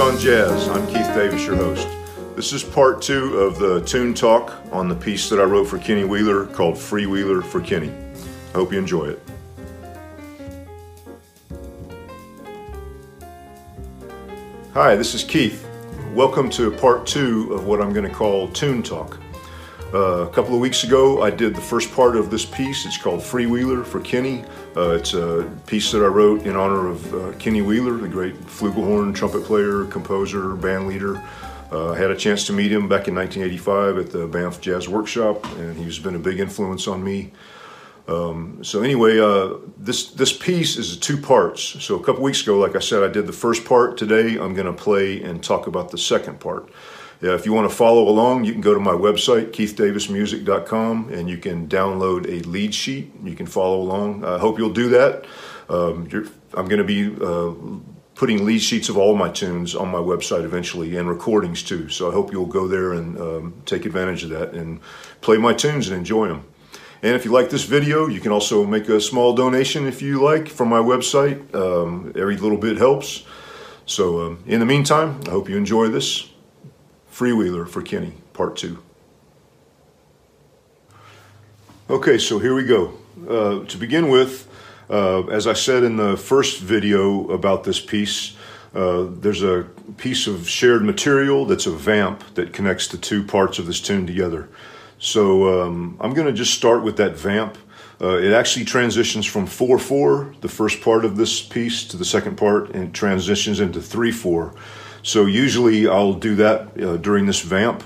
on Jazz. I'm Keith Davis, your host. This is part two of the tune talk on the piece that I wrote for Kenny Wheeler called Freewheeler for Kenny. I hope you enjoy it. Hi, this is Keith. Welcome to part two of what I'm going to call Tune Talk. Uh, a couple of weeks ago, I did the first part of this piece. It's called Freewheeler for Kenny. Uh, it's a piece that I wrote in honor of uh, Kenny Wheeler, the great flugelhorn trumpet player, composer, band leader. Uh, I had a chance to meet him back in 1985 at the Banff Jazz Workshop, and he's been a big influence on me. Um, so anyway, uh, this this piece is two parts. So a couple weeks ago, like I said, I did the first part. Today, I'm going to play and talk about the second part. Yeah, if you want to follow along, you can go to my website, keithdavismusic.com, and you can download a lead sheet. You can follow along. I hope you'll do that. Um, I'm going to be uh, putting lead sheets of all my tunes on my website eventually and recordings too. So I hope you'll go there and um, take advantage of that and play my tunes and enjoy them. And if you like this video, you can also make a small donation if you like from my website. Um, every little bit helps. So um, in the meantime, I hope you enjoy this. Freewheeler for Kenny, part two. Okay, so here we go. Uh, to begin with, uh, as I said in the first video about this piece, uh, there's a piece of shared material that's a vamp that connects the two parts of this tune together. So um, I'm going to just start with that vamp. Uh, it actually transitions from 4 4, the first part of this piece, to the second part, and transitions into 3 4. So usually I'll do that uh, during this vamp.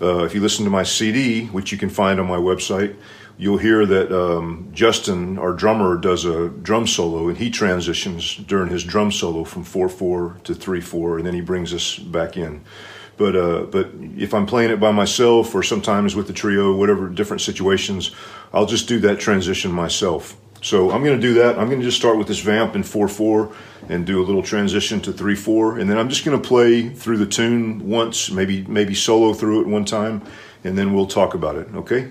Uh, if you listen to my CD, which you can find on my website, you'll hear that um, Justin, our drummer, does a drum solo, and he transitions during his drum solo from 4 4 to 3 4, and then he brings us back in. But uh, but if I'm playing it by myself or sometimes with the trio, whatever different situations, I'll just do that transition myself. So I'm going to do that. I'm going to just start with this vamp in 4-4 and do a little transition to 3-4. And then I'm just going to play through the tune once, maybe maybe solo through it one time, and then we'll talk about it, okay?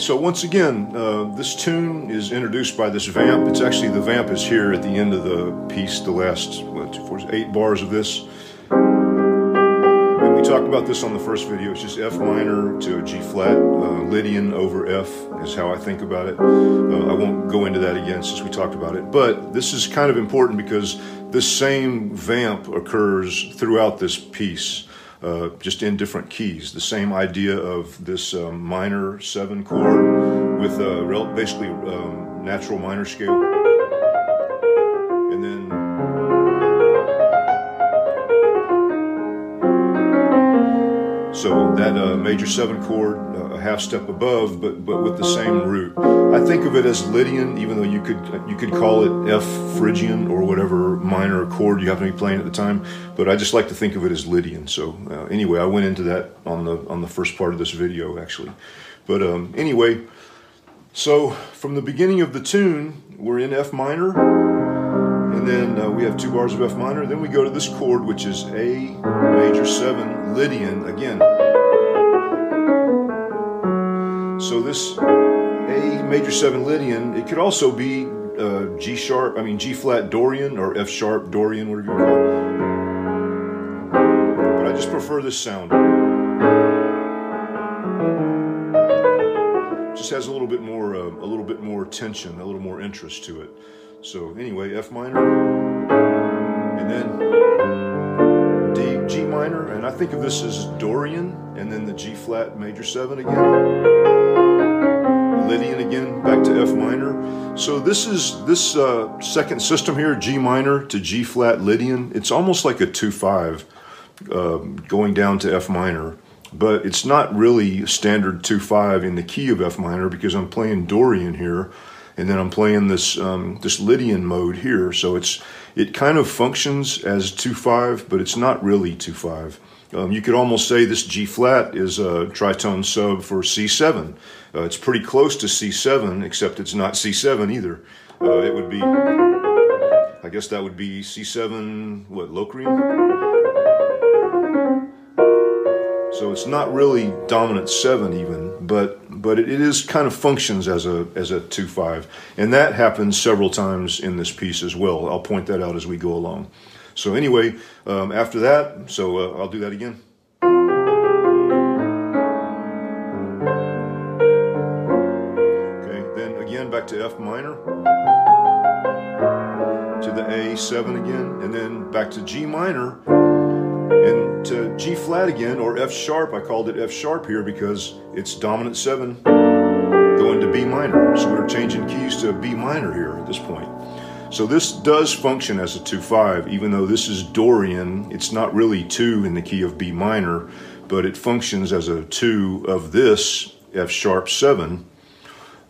So once again, uh, this tune is introduced by this vamp. It's actually the vamp is here at the end of the piece, the last what, two, four, eight bars of this. And we talked about this on the first video. It's just F minor to G flat. Uh, Lydian over F is how I think about it. Uh, I won't go into that again since we talked about it. But this is kind of important because this same vamp occurs throughout this piece. Uh, just in different keys. The same idea of this um, minor seven chord with a basically um, natural minor scale. And then so that uh, major seven chord half step above, but but with the same root. I think of it as Lydian, even though you could you could call it F Phrygian or whatever minor chord you happen to be playing at the time. But I just like to think of it as Lydian. So uh, anyway, I went into that on the on the first part of this video actually. But um, anyway, so from the beginning of the tune, we're in F minor, and then uh, we have two bars of F minor. Then we go to this chord, which is A major seven Lydian again. So this A major seven Lydian, it could also be uh, G sharp, I mean G flat Dorian or F sharp Dorian, whatever you call it. But I just prefer this sound. Just has a little bit more, uh, a little bit more tension, a little more interest to it. So anyway, F minor, and then D, G minor, and I think of this as Dorian, and then the G flat major seven again. Lydian again, back to F minor. So this is this uh, second system here, G minor to G flat Lydian. It's almost like a 2-5 uh, going down to F minor, but it's not really standard 2-5 in the key of F minor because I'm playing Dorian here, and then I'm playing this um, this Lydian mode here. So it's it kind of functions as 2-5, but it's not really 2-5. Um, you could almost say this G flat is a tritone sub for C7. Uh, it's pretty close to C7, except it's not C7 either. Uh, it would be, I guess that would be C7, what, Locrian? So it's not really dominant 7 even, but but it, is kind of functions as a as a 2-5. And that happens several times in this piece as well. I'll point that out as we go along. So anyway, um, after that, so uh, I'll do that again. Okay, then again back to F minor, to the A7 again, and then back to G minor, and to G flat again, or F sharp. I called it F sharp here because it's dominant 7 going to B minor. So we're changing keys to B minor here at this point. So this does function as a 2-5, even though this is Dorian, it's not really 2 in the key of B minor, but it functions as a 2 of this F sharp 7,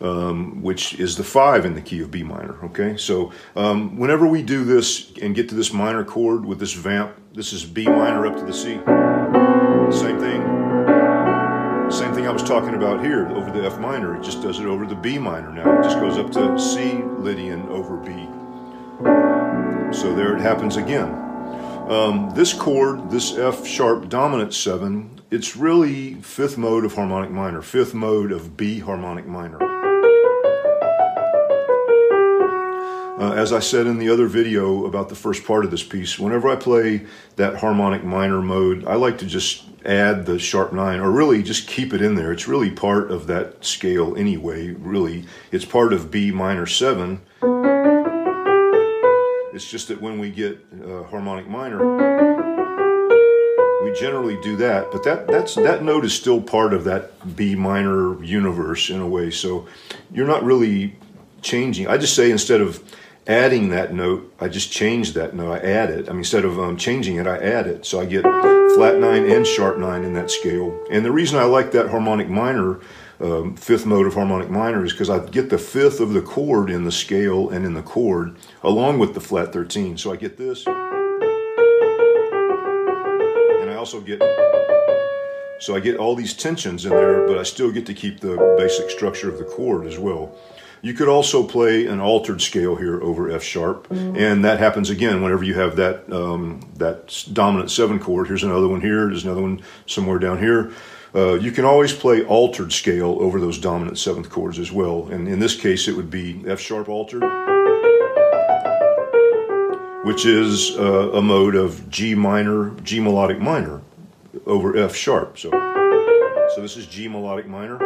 um, which is the 5 in the key of B minor, okay? So um, whenever we do this and get to this minor chord with this vamp, this is B minor up to the C. Same thing. Same thing I was talking about here over the F minor. It just does it over the B minor now. It just goes up to C Lydian over B. So there it happens again. Um, this chord, this F sharp dominant 7, it's really fifth mode of harmonic minor, fifth mode of B harmonic minor. Uh, as I said in the other video about the first part of this piece, whenever I play that harmonic minor mode, I like to just add the sharp 9, or really just keep it in there. It's really part of that scale anyway, really. It's part of B minor 7. It's just that when we get uh, harmonic minor, we generally do that. But that that's that note is still part of that B minor universe in a way. So you're not really changing. I just say instead of adding that note, I just change that note. I add it. I mean, instead of um, changing it, I add it. So I get flat nine and sharp nine in that scale. And the reason I like that harmonic minor um, fifth mode of harmonic minor is because I get the fifth of the chord in the scale and in the chord along with the flat 13. So I get this. And I also get, so I get all these tensions in there, but I still get to keep the basic structure of the chord as well. You could also play an altered scale here over F sharp, and that happens again whenever you have that um, that dominant seven chord. Here's another one here. There's another one somewhere down here. Uh, you can always play altered scale over those dominant seventh chords as well. And in this case, it would be F sharp altered, which is uh, a mode of G minor, G melodic minor. over F sharp. So, so this is G melodic minor.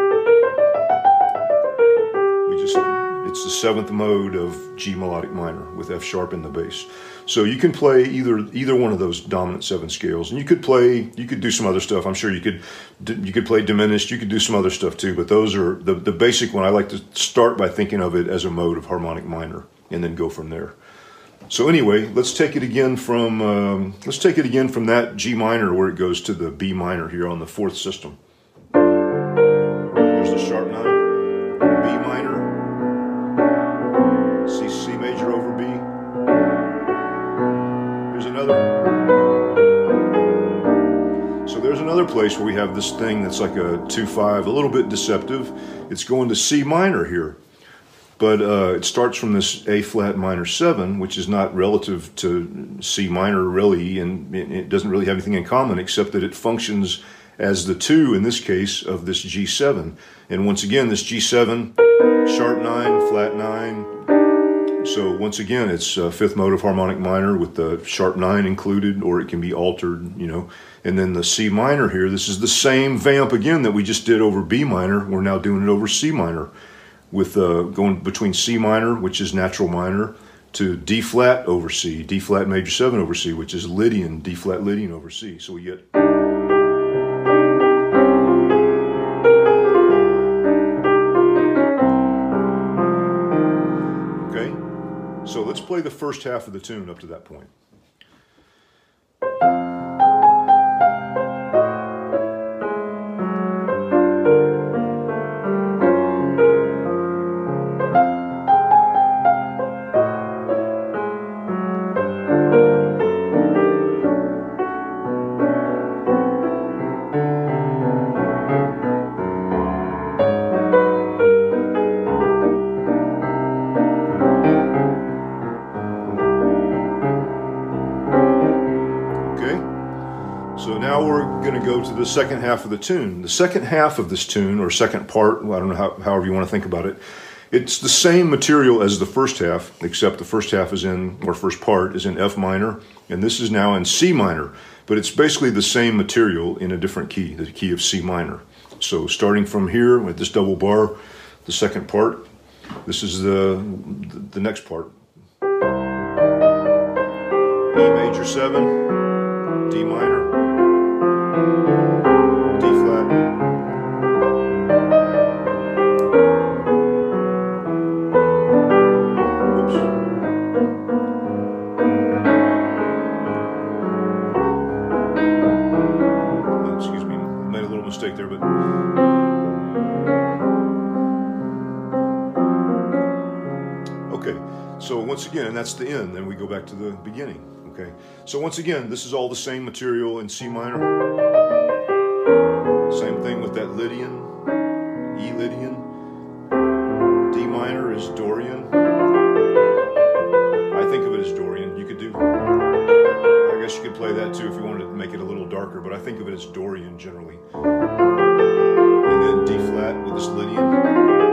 Just it's the seventh mode of G melodic minor with F sharp in the bass. So you can play either either one of those dominant seven scales, and you could play you could do some other stuff. I'm sure you could you could play diminished. You could do some other stuff too, but those are the the basic one. I like to start by thinking of it as a mode of harmonic minor, and then go from there. So anyway, let's take it again from um, let's take it again from that G minor where it goes to the B minor here on the fourth system. Another place where we have this thing that's like a two five, a little bit deceptive. It's going to C minor here but uh, it starts from this A flat minor seven, which is not relative to C minor really, and it doesn't really have anything in common except that it functions as the two in this case of this G7. And once again, this G7, sharp nine, flat nine. So once again, it's a fifth mode of harmonic minor with the sharp nine included, or it can be altered, you know. And then the C minor here, this is the same vamp again that we just did over B minor. We're now doing it over C minor with uh, going between C minor, which is natural minor, to D flat over C, D flat major 7 over C, which is Lydian, D flat Lydian over C. So we get. Play the first half of the tune up to that point. The second half of the tune. The second half of this tune, or second part, I don't know how, however you want to think about it, it's the same material as the first half, except the first half is in, or first part is in F minor, and this is now in C minor. But it's basically the same material in a different key, the key of C minor. So starting from here with this double bar, the second part, this is the, the next part. E major 7, D minor, again, that's the end. Then we go back to the beginning. Okay, so once again, this is all the same material in C minor. Same thing with that Lydian, E Lydian. D minor is Dorian. I think of it as Dorian. You could do, I guess you could play that too if you wanted to make it a little darker, but I think of it as Dorian generally. And then D flat with this Lydian.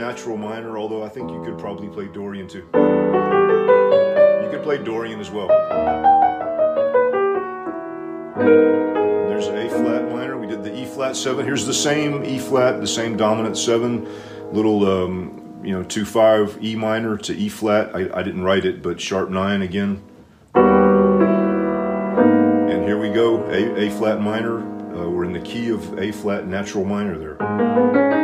Natural minor, although I think you could probably play Dorian too. You could play Dorian as well. There's A flat minor. We did the E flat 7. Here's the same E flat, the same dominant 7, little um, you know, 2 5 E minor to E flat. I, I didn't write it, but sharp 9 again And here we go, A, A flat minor. Uh, we're in the key of A flat natural minor there.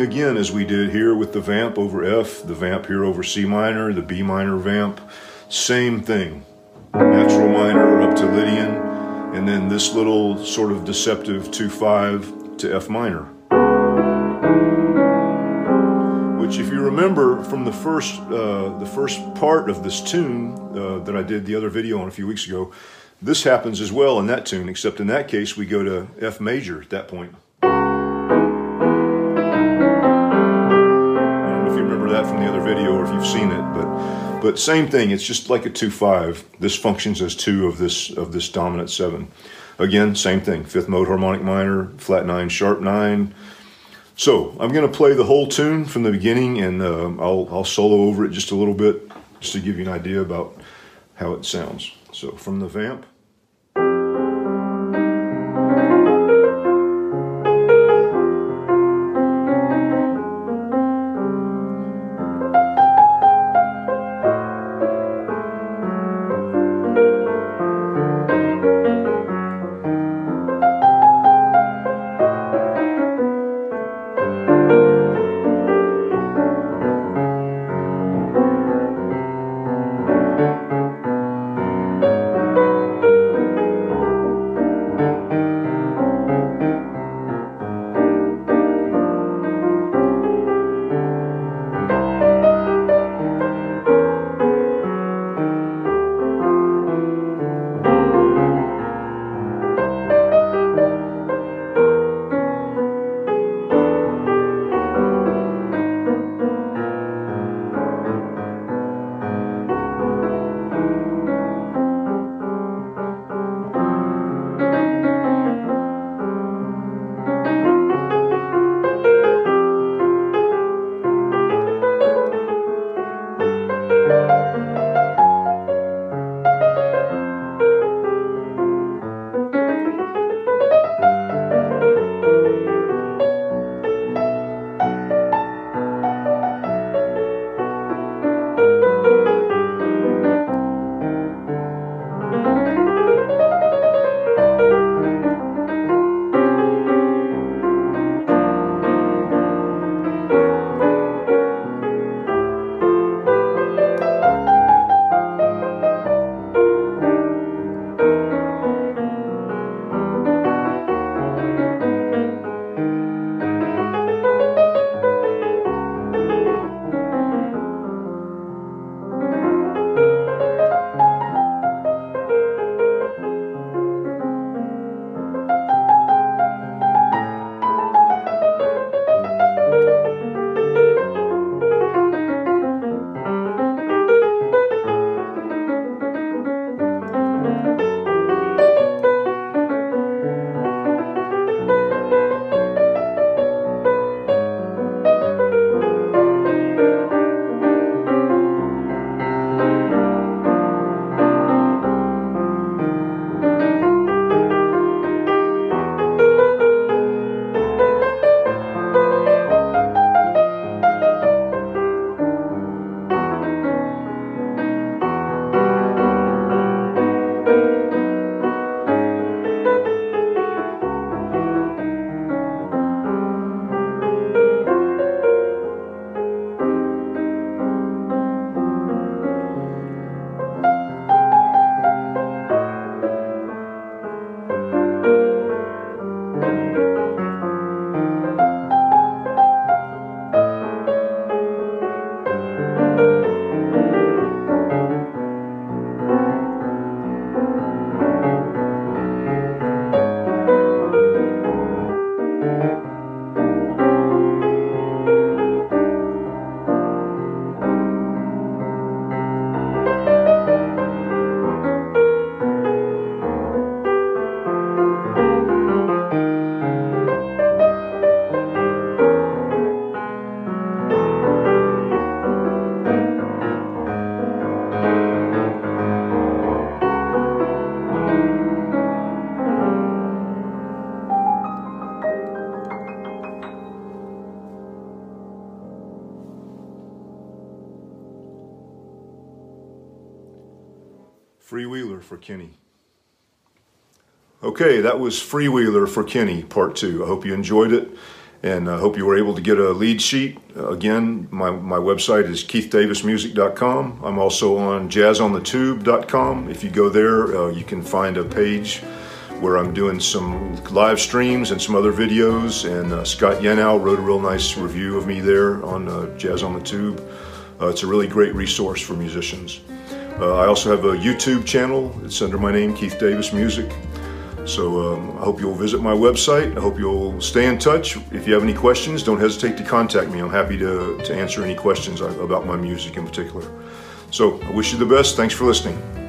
Again as we did here with the vamp over F, the vamp here over C minor, the B minor vamp. Same thing. Natural minor up to Lydian, and then this little sort of deceptive 2-5 to F minor which if you remember from the first uh, the first part of this tune uh, that I did the other video on a few weeks ago, this happens as well in that tune, except in that case we go to F major at that point. That from the other video or if you've seen it, but but same thing. It's just like a two five. This functions as two of this of this dominant seven. Again, same thing. Fifth mode harmonic minor, flat nine, sharp nine. So I'm going to play the whole tune from the beginning, and uh, I'll I'll solo over it just a little bit, just to give you an idea about how it sounds. So from the vamp. For Kenny. Okay, that was Freewheeler for Kenny, part two. I hope you enjoyed it and I hope you were able to get a lead sheet. Again, my, my website is keithdavismusic.com. I'm also on jazzonthetube.com. If you go there, uh, you can find a page where I'm doing some live streams and some other videos. And uh, Scott Yanow wrote a real nice review of me there on uh, Jazz on the Tube. Uh, it's a really great resource for musicians. Uh, I also have a YouTube channel. It's under my name, Keith Davis Music. So um, I hope you'll visit my website. I hope you'll stay in touch. If you have any questions, don't hesitate to contact me. I'm happy to, to answer any questions about my music in particular. So I wish you the best. Thanks for listening.